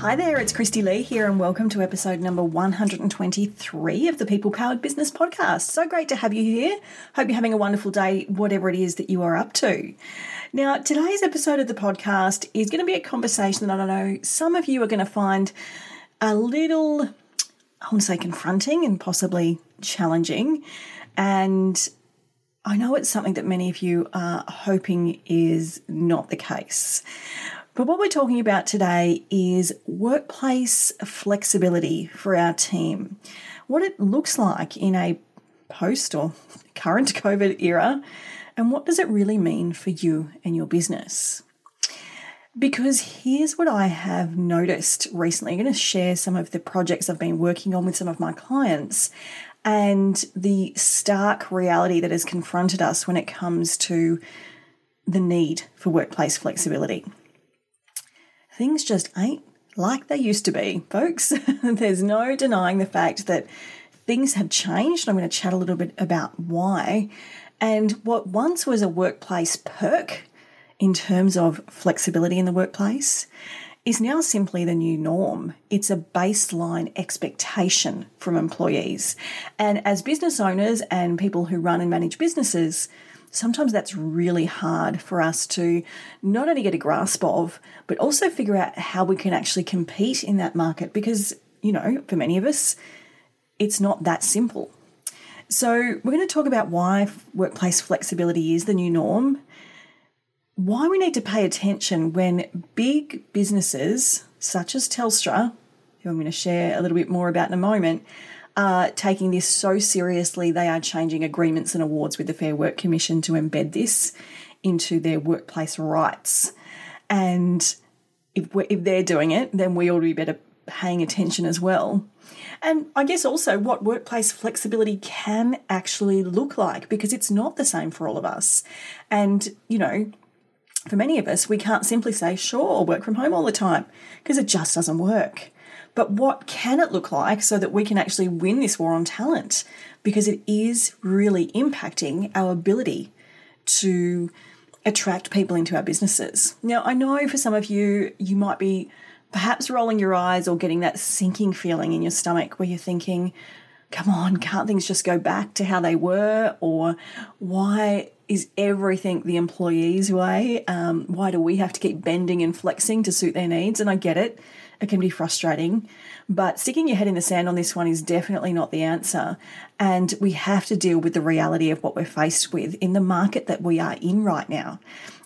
Hi there, it's Christy Lee here, and welcome to episode number 123 of the People Powered Business Podcast. So great to have you here. Hope you're having a wonderful day, whatever it is that you are up to. Now, today's episode of the podcast is going to be a conversation that I know some of you are going to find a little, I want to say, confronting and possibly challenging. And I know it's something that many of you are hoping is not the case. But what we're talking about today is workplace flexibility for our team. What it looks like in a post or current COVID era, and what does it really mean for you and your business? Because here's what I have noticed recently. I'm going to share some of the projects I've been working on with some of my clients and the stark reality that has confronted us when it comes to the need for workplace flexibility things just ain't like they used to be, folks. There's no denying the fact that things have changed. I'm going to chat a little bit about why. And what once was a workplace perk in terms of flexibility in the workplace is now simply the new norm. It's a baseline expectation from employees. And as business owners and people who run and manage businesses, sometimes that's really hard for us to not only get a grasp of, but also figure out how we can actually compete in that market because, you know, for many of us, it's not that simple. So, we're going to talk about why workplace flexibility is the new norm, why we need to pay attention when big businesses such as Telstra, who I'm going to share a little bit more about in a moment, are taking this so seriously, they are changing agreements and awards with the Fair Work Commission to embed this into their workplace rights. And if, if they're doing it, then we ought to be better paying attention as well. And I guess also what workplace flexibility can actually look like because it's not the same for all of us. And, you know, for many of us, we can't simply say, sure, work from home all the time because it just doesn't work. But what can it look like so that we can actually win this war on talent? Because it is really impacting our ability to attract people into our businesses. Now, I know for some of you, you might be perhaps rolling your eyes or getting that sinking feeling in your stomach where you're thinking, come on, can't things just go back to how they were? Or why is everything the employee's way? Um, why do we have to keep bending and flexing to suit their needs? And I get it. It can be frustrating, but sticking your head in the sand on this one is definitely not the answer. And we have to deal with the reality of what we're faced with in the market that we are in right now.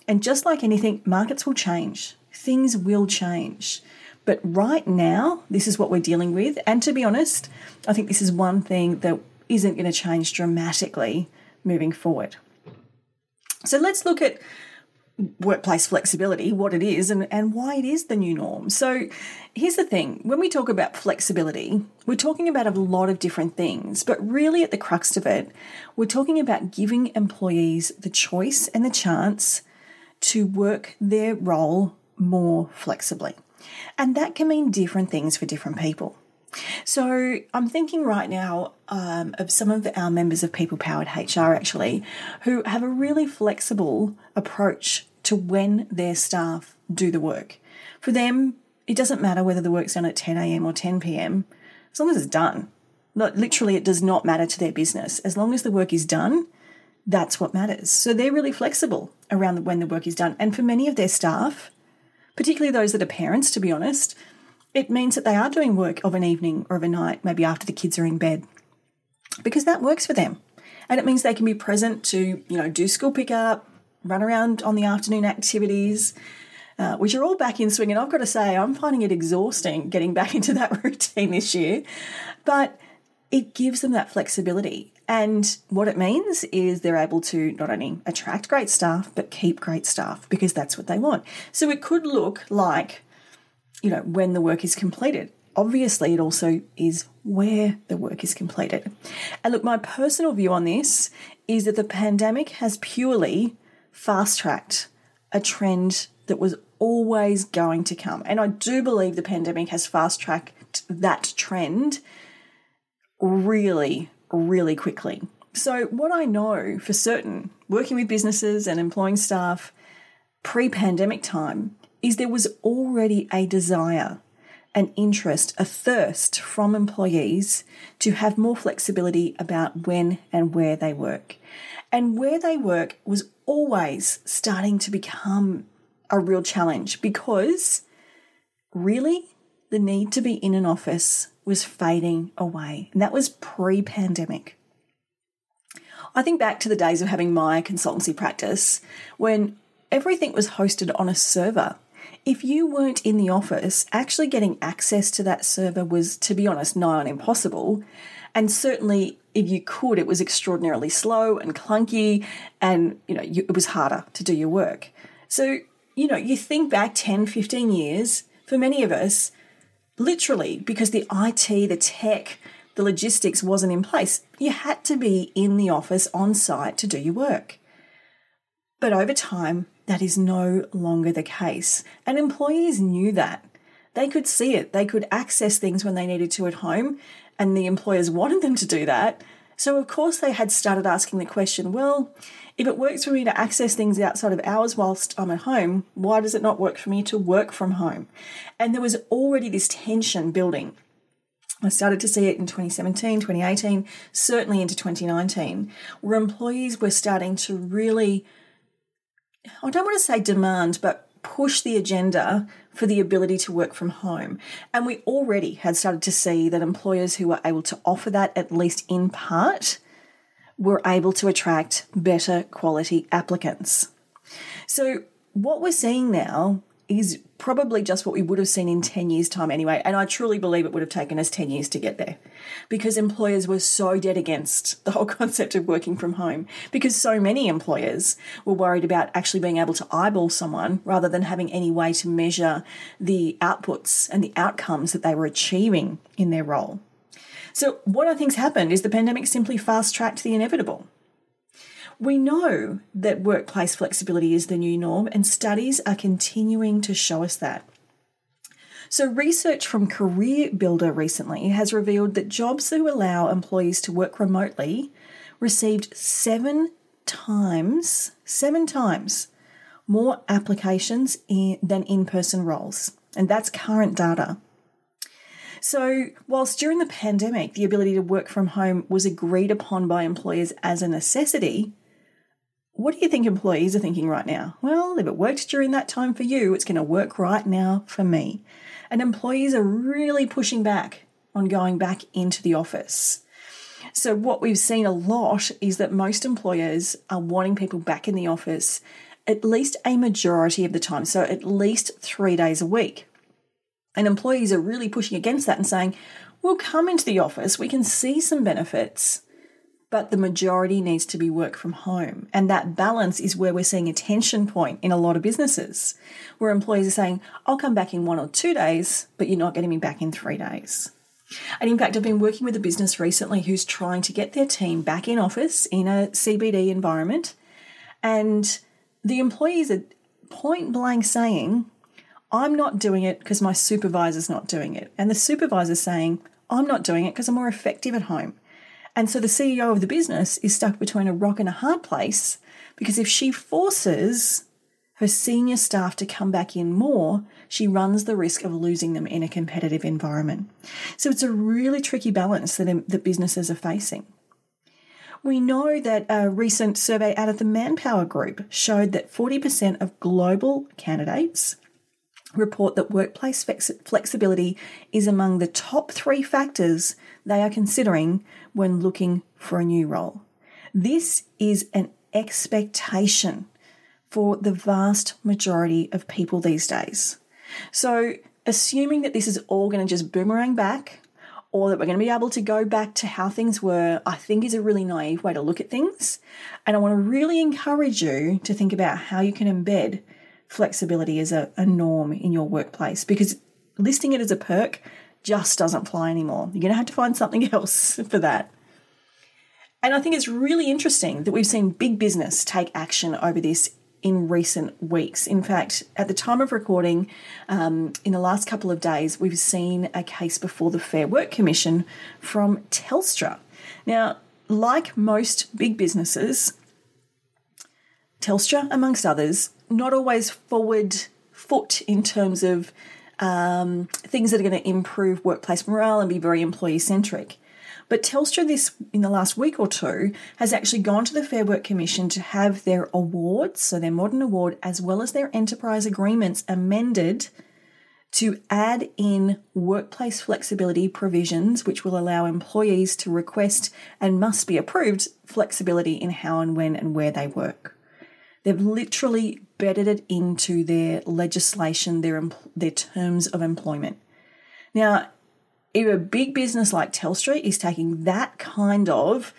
And just like anything, markets will change, things will change. But right now, this is what we're dealing with. And to be honest, I think this is one thing that isn't going to change dramatically moving forward. So let's look at workplace flexibility, what it is, and, and why it is the new norm. So, here's the thing when we talk about flexibility, we're talking about a lot of different things, but really at the crux of it, we're talking about giving employees the choice and the chance to work their role more flexibly. And that can mean different things for different people. So I'm thinking right now um, of some of our members of People Powered HR actually, who have a really flexible approach to when their staff do the work. For them, it doesn't matter whether the work's done at 10 a.m. or 10 p.m. as long as it's done. literally, it does not matter to their business. As long as the work is done, that's what matters. So they're really flexible around when the work is done. And for many of their staff, particularly those that are parents, to be honest, it means that they are doing work of an evening or of a night, maybe after the kids are in bed, because that works for them. And it means they can be present to, you know, do school pickup, run around on the afternoon activities, uh, which are all back in swing. And I've got to say, I'm finding it exhausting getting back into that routine this year. But it gives them that flexibility. And what it means is they're able to not only attract great staff, but keep great staff because that's what they want. So it could look like, you know, when the work is completed. Obviously, it also is where the work is completed. And look, my personal view on this is that the pandemic has purely fast tracked a trend that was always going to come. And I do believe the pandemic has fast tracked that trend really, really quickly. So, what I know for certain, working with businesses and employing staff pre pandemic time, is there was already a desire, an interest, a thirst from employees to have more flexibility about when and where they work. And where they work was always starting to become a real challenge because really the need to be in an office was fading away. And that was pre pandemic. I think back to the days of having my consultancy practice when everything was hosted on a server. If you weren't in the office, actually getting access to that server was, to be honest, nigh on impossible. And certainly, if you could, it was extraordinarily slow and clunky, and you know, you, it was harder to do your work. So, you know, you think back 10, 15 years, for many of us, literally because the IT, the tech, the logistics wasn't in place. You had to be in the office on site to do your work. But over time, that is no longer the case. And employees knew that. They could see it. They could access things when they needed to at home, and the employers wanted them to do that. So, of course, they had started asking the question well, if it works for me to access things outside of hours whilst I'm at home, why does it not work for me to work from home? And there was already this tension building. I started to see it in 2017, 2018, certainly into 2019, where employees were starting to really, I don't want to say demand, but push the agenda for the ability to work from home. And we already had started to see that employers who were able to offer that, at least in part, were able to attract better quality applicants. So, what we're seeing now is probably just what we would have seen in 10 years' time anyway. And I truly believe it would have taken us 10 years to get there because employers were so dead against the whole concept of working from home because so many employers were worried about actually being able to eyeball someone rather than having any way to measure the outputs and the outcomes that they were achieving in their role. So, what I think's happened is the pandemic simply fast tracked the inevitable. We know that workplace flexibility is the new norm, and studies are continuing to show us that. So, research from Career Builder recently has revealed that jobs who allow employees to work remotely received seven times, seven times more applications in, than in person roles. And that's current data. So, whilst during the pandemic, the ability to work from home was agreed upon by employers as a necessity, what do you think employees are thinking right now? Well, if it worked during that time for you, it's going to work right now for me. And employees are really pushing back on going back into the office. So, what we've seen a lot is that most employers are wanting people back in the office at least a majority of the time, so at least three days a week. And employees are really pushing against that and saying, we'll come into the office, we can see some benefits, but the majority needs to be work from home. And that balance is where we're seeing a tension point in a lot of businesses, where employees are saying, I'll come back in one or two days, but you're not getting me back in three days. And in fact, I've been working with a business recently who's trying to get their team back in office in a CBD environment. And the employees are point blank saying, I'm not doing it because my supervisor's not doing it. And the supervisor's saying, I'm not doing it because I'm more effective at home. And so the CEO of the business is stuck between a rock and a hard place because if she forces her senior staff to come back in more, she runs the risk of losing them in a competitive environment. So it's a really tricky balance that, that businesses are facing. We know that a recent survey out of the Manpower Group showed that 40% of global candidates report that workplace flexibility is among the top three factors they are considering when looking for a new role. This is an expectation for the vast majority of people these days. So, assuming that this is all going to just boomerang back, or that we're going to be able to go back to how things were, I think is a really naive way to look at things. And I want to really encourage you to think about how you can embed flexibility as a, a norm in your workplace because listing it as a perk just doesn't fly anymore. You're going to have to find something else for that. And I think it's really interesting that we've seen big business take action over this in recent weeks. In fact, at the time of recording, um, in the last couple of days, we've seen a case before the Fair Work Commission from Telstra. Now, like most big businesses, Telstra, amongst others, not always forward foot in terms of um, things that are going to improve workplace morale and be very employee centric. But Telstra, this in the last week or two, has actually gone to the Fair Work Commission to have their awards, so their modern award, as well as their enterprise agreements amended to add in workplace flexibility provisions, which will allow employees to request and must be approved flexibility in how and when and where they work. They've literally bedded it into their legislation, their, their terms of employment. Now, if a big business like Telstra is taking that kind of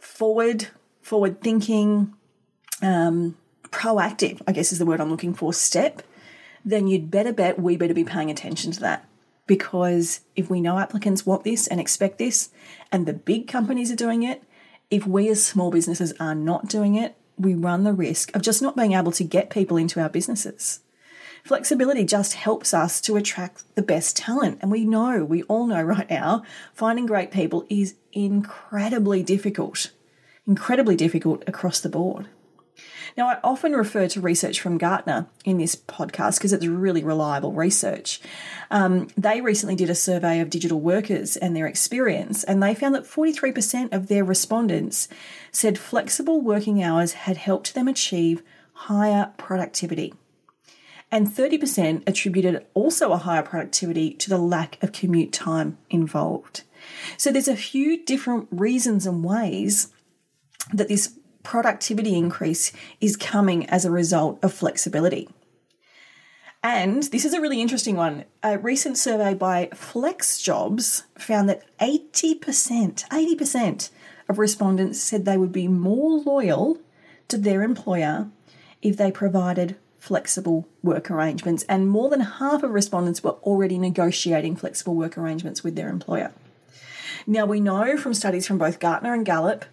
forward, forward thinking, um, proactive, I guess is the word I'm looking for, step, then you'd better bet we better be paying attention to that. Because if we know applicants want this and expect this, and the big companies are doing it, if we as small businesses are not doing it, we run the risk of just not being able to get people into our businesses. Flexibility just helps us to attract the best talent. And we know, we all know right now, finding great people is incredibly difficult, incredibly difficult across the board. Now, I often refer to research from Gartner in this podcast because it's really reliable research. Um, they recently did a survey of digital workers and their experience, and they found that 43% of their respondents said flexible working hours had helped them achieve higher productivity and 30% attributed also a higher productivity to the lack of commute time involved. So there's a few different reasons and ways that this productivity increase is coming as a result of flexibility. And this is a really interesting one. A recent survey by FlexJobs found that 80%, 80% of respondents said they would be more loyal to their employer if they provided flexible work arrangements, and more than half of respondents were already negotiating flexible work arrangements with their employer. Now, we know from studies from both Gartner and Gallup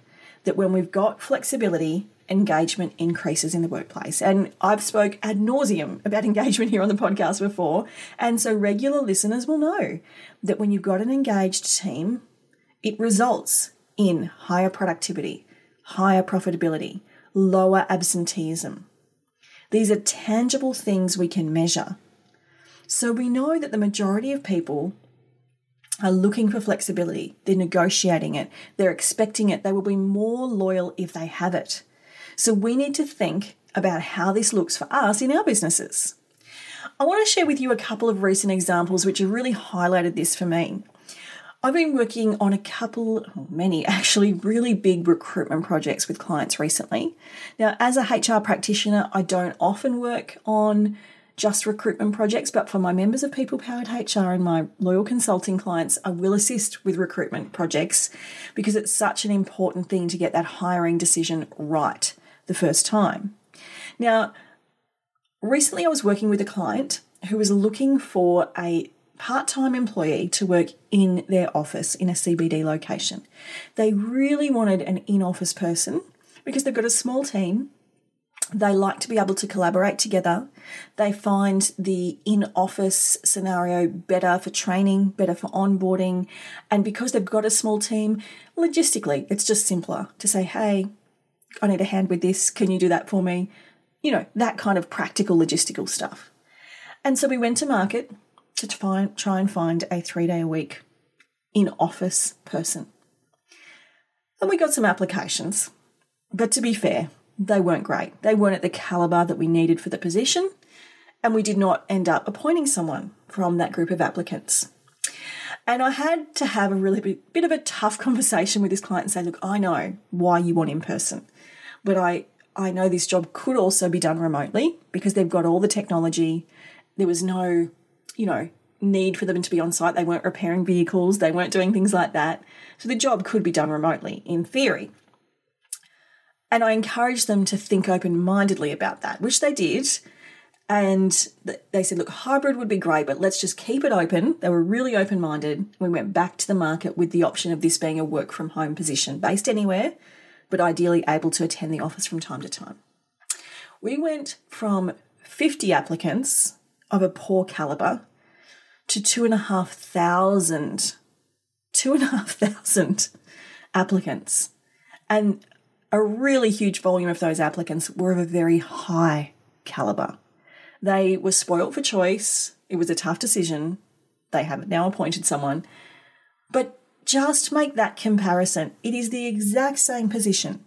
that when we've got flexibility, engagement increases in the workplace. And I've spoke ad nauseum about engagement here on the podcast before. And so regular listeners will know that when you've got an engaged team, it results in higher productivity, higher profitability, lower absenteeism, these are tangible things we can measure. So we know that the majority of people are looking for flexibility. They're negotiating it. They're expecting it. They will be more loyal if they have it. So we need to think about how this looks for us in our businesses. I want to share with you a couple of recent examples which have really highlighted this for me. I've been working on a couple, many actually, really big recruitment projects with clients recently. Now, as a HR practitioner, I don't often work on just recruitment projects, but for my members of People Powered HR and my loyal consulting clients, I will assist with recruitment projects because it's such an important thing to get that hiring decision right the first time. Now, recently I was working with a client who was looking for a part time employee to work in their office in a CBD location. They really wanted an in office person because they've got a small team. They like to be able to collaborate together. They find the in office scenario better for training, better for onboarding. And because they've got a small team, logistically, it's just simpler to say, hey, I need a hand with this. Can you do that for me? You know, that kind of practical logistical stuff. And so we went to market to try and find a three day a week in office person. And we got some applications, but to be fair, they weren't great. They weren't at the caliber that we needed for the position, and we did not end up appointing someone from that group of applicants. And I had to have a really bit of a tough conversation with this client and say, look, I know why you want in person, but I, I know this job could also be done remotely because they've got all the technology. There was no you know, need for them to be on site. They weren't repairing vehicles, they weren't doing things like that. So the job could be done remotely in theory. And I encouraged them to think open mindedly about that, which they did. And they said, look, hybrid would be great, but let's just keep it open. They were really open minded. We went back to the market with the option of this being a work from home position based anywhere, but ideally able to attend the office from time to time. We went from 50 applicants of a poor caliber to two and a half thousand, two and a half thousand applicants. And a really huge volume of those applicants were of a very high caliber. They were spoilt for choice. It was a tough decision. They have now appointed someone. But just make that comparison. It is the exact same position.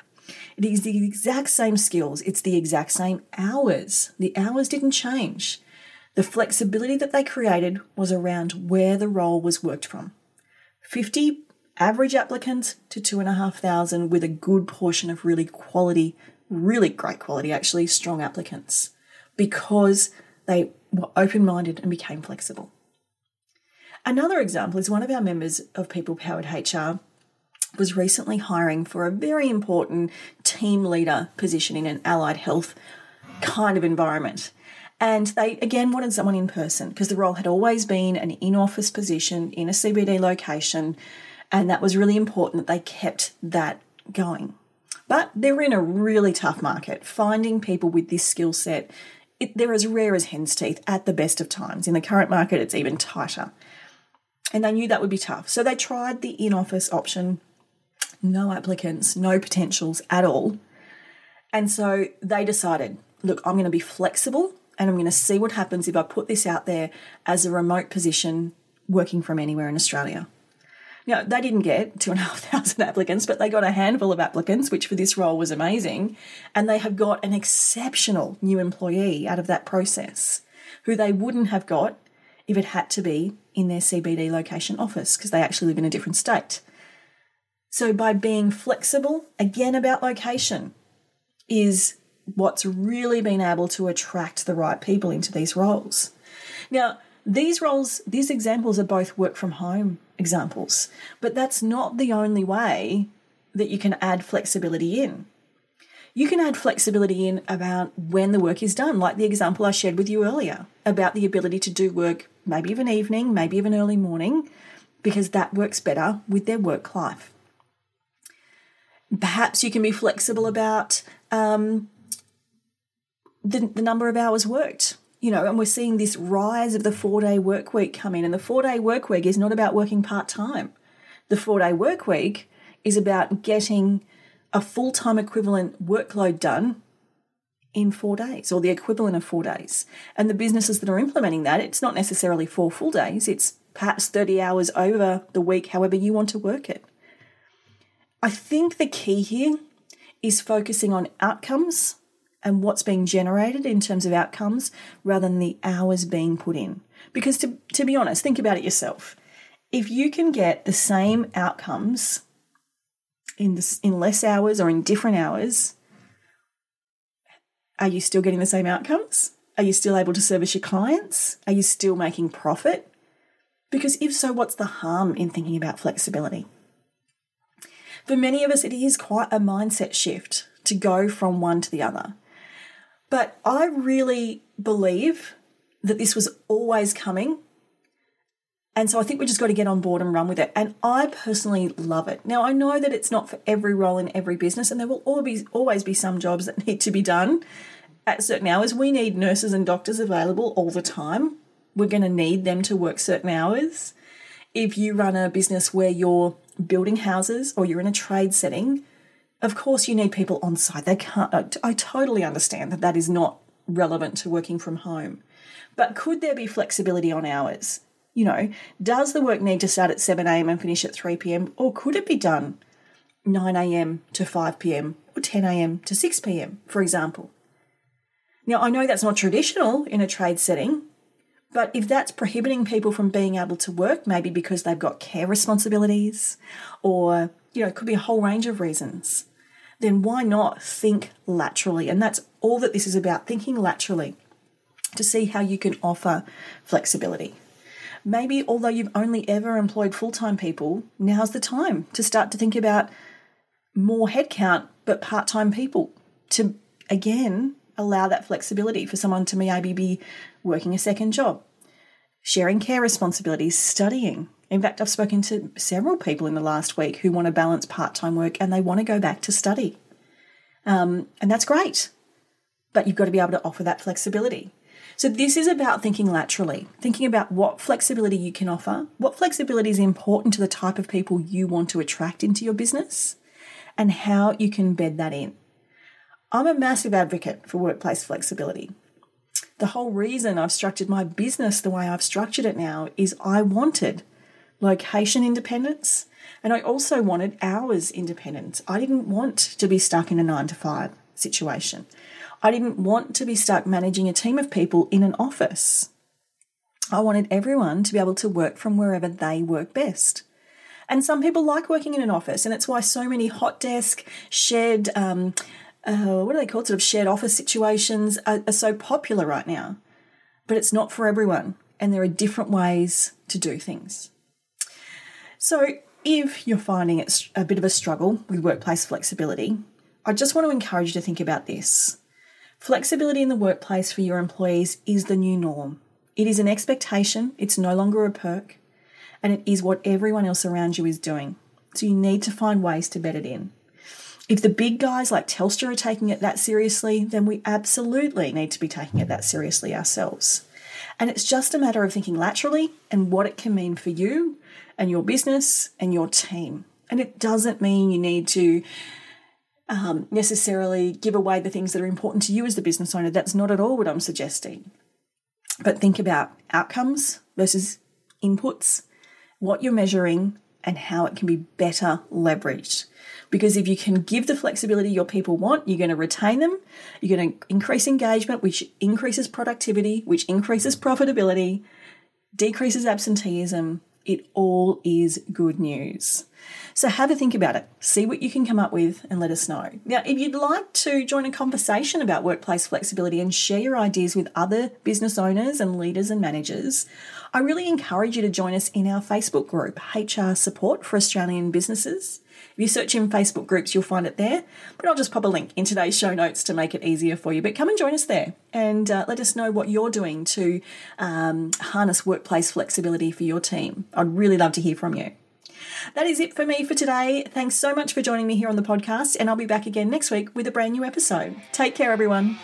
It is the exact same skills. It's the exact same hours. The hours didn't change. The flexibility that they created was around where the role was worked from. 50 average applicants to 2,500 with a good portion of really quality, really great quality, actually, strong applicants because they were open minded and became flexible. Another example is one of our members of People Powered HR was recently hiring for a very important team leader position in an allied health kind of environment. And they again wanted someone in person because the role had always been an in office position in a CBD location. And that was really important that they kept that going. But they're in a really tough market. Finding people with this skill set, they're as rare as hen's teeth at the best of times. In the current market, it's even tighter. And they knew that would be tough. So they tried the in office option. No applicants, no potentials at all. And so they decided look, I'm going to be flexible and I'm going to see what happens if I put this out there as a remote position working from anywhere in Australia. Now, they didn't get two and a half thousand applicants, but they got a handful of applicants, which for this role was amazing. And they have got an exceptional new employee out of that process who they wouldn't have got if it had to be in their CBD location office because they actually live in a different state. So, by being flexible, again about location, is what's really been able to attract the right people into these roles. Now, these roles, these examples are both work from home examples, but that's not the only way that you can add flexibility in. You can add flexibility in about when the work is done, like the example I shared with you earlier about the ability to do work maybe an evening, maybe an early morning, because that works better with their work life. Perhaps you can be flexible about um, the, the number of hours worked. You know, and we're seeing this rise of the four day work week come in. And the four day work week is not about working part time. The four day work week is about getting a full time equivalent workload done in four days or the equivalent of four days. And the businesses that are implementing that, it's not necessarily four full days, it's perhaps 30 hours over the week, however you want to work it. I think the key here is focusing on outcomes and what's being generated in terms of outcomes rather than the hours being put in. Because to, to be honest, think about it yourself. If you can get the same outcomes in, in less hours or in different hours, are you still getting the same outcomes? Are you still able to service your clients? Are you still making profit? Because if so, what's the harm in thinking about flexibility? For many of us, it is quite a mindset shift to go from one to the other. But I really believe that this was always coming. And so I think we just got to get on board and run with it. And I personally love it. Now, I know that it's not for every role in every business, and there will always, be some jobs that need to be done at certain hours. We need nurses and doctors available all the time. We're going to need them to work certain hours. If you run a business where you're building houses or you're in a trade setting, of course, you need people on site. They can't. I totally understand that that is not relevant to working from home. But could there be flexibility on hours? You know, does the work need to start at 7 a.m. and finish at 3 p.m., or could it be done 9 a.m. to 5 p.m. or 10 a.m. to 6 p.m., for example? Now, I know that's not traditional in a trade setting, but if that's prohibiting people from being able to work, maybe because they've got care responsibilities, or, you know, it could be a whole range of reasons then why not think laterally? And that's all that this is about thinking laterally to see how you can offer flexibility. Maybe, although you've only ever employed full time people, now's the time to start to think about more headcount, but part time people to again allow that flexibility for someone to maybe be working a second job, sharing care responsibilities, studying. In fact, I've spoken to several people in the last week who want to balance part time work and they want to go back to study. Um, and that's great. But you've got to be able to offer that flexibility. So, this is about thinking laterally, thinking about what flexibility you can offer, what flexibility is important to the type of people you want to attract into your business, and how you can bed that in. I'm a massive advocate for workplace flexibility. The whole reason I've structured my business the way I've structured it now is I wanted location independence and I also wanted hours independence. I didn't want to be stuck in a nine to five situation. I didn't want to be stuck managing a team of people in an office. I wanted everyone to be able to work from wherever they work best. And some people like working in an office, and it's why so many hot desk, shared, um, uh, what are they called, sort of shared office situations are, are so popular right now. But it's not for everyone, and there are different ways to do things. So, if you're finding it a bit of a struggle with workplace flexibility, I just want to encourage you to think about this. Flexibility in the workplace for your employees is the new norm. It is an expectation, it's no longer a perk, and it is what everyone else around you is doing. So you need to find ways to bed it in. If the big guys like Telstra are taking it that seriously, then we absolutely need to be taking it that seriously ourselves. And it's just a matter of thinking laterally and what it can mean for you and your business and your team. And it doesn't mean you need to um, necessarily give away the things that are important to you as the business owner. That's not at all what I'm suggesting. But think about outcomes versus inputs, what you're measuring, and how it can be better leveraged. Because if you can give the flexibility your people want, you're going to retain them, you're going to increase engagement, which increases productivity, which increases profitability, decreases absenteeism. It all is good news. So have a think about it, see what you can come up with, and let us know. Now, if you'd like to join a conversation about workplace flexibility and share your ideas with other business owners and leaders and managers, I really encourage you to join us in our Facebook group, HR Support for Australian Businesses. If you search in Facebook groups, you'll find it there. But I'll just pop a link in today's show notes to make it easier for you. But come and join us there and uh, let us know what you're doing to um, harness workplace flexibility for your team. I'd really love to hear from you. That is it for me for today. Thanks so much for joining me here on the podcast, and I'll be back again next week with a brand new episode. Take care, everyone.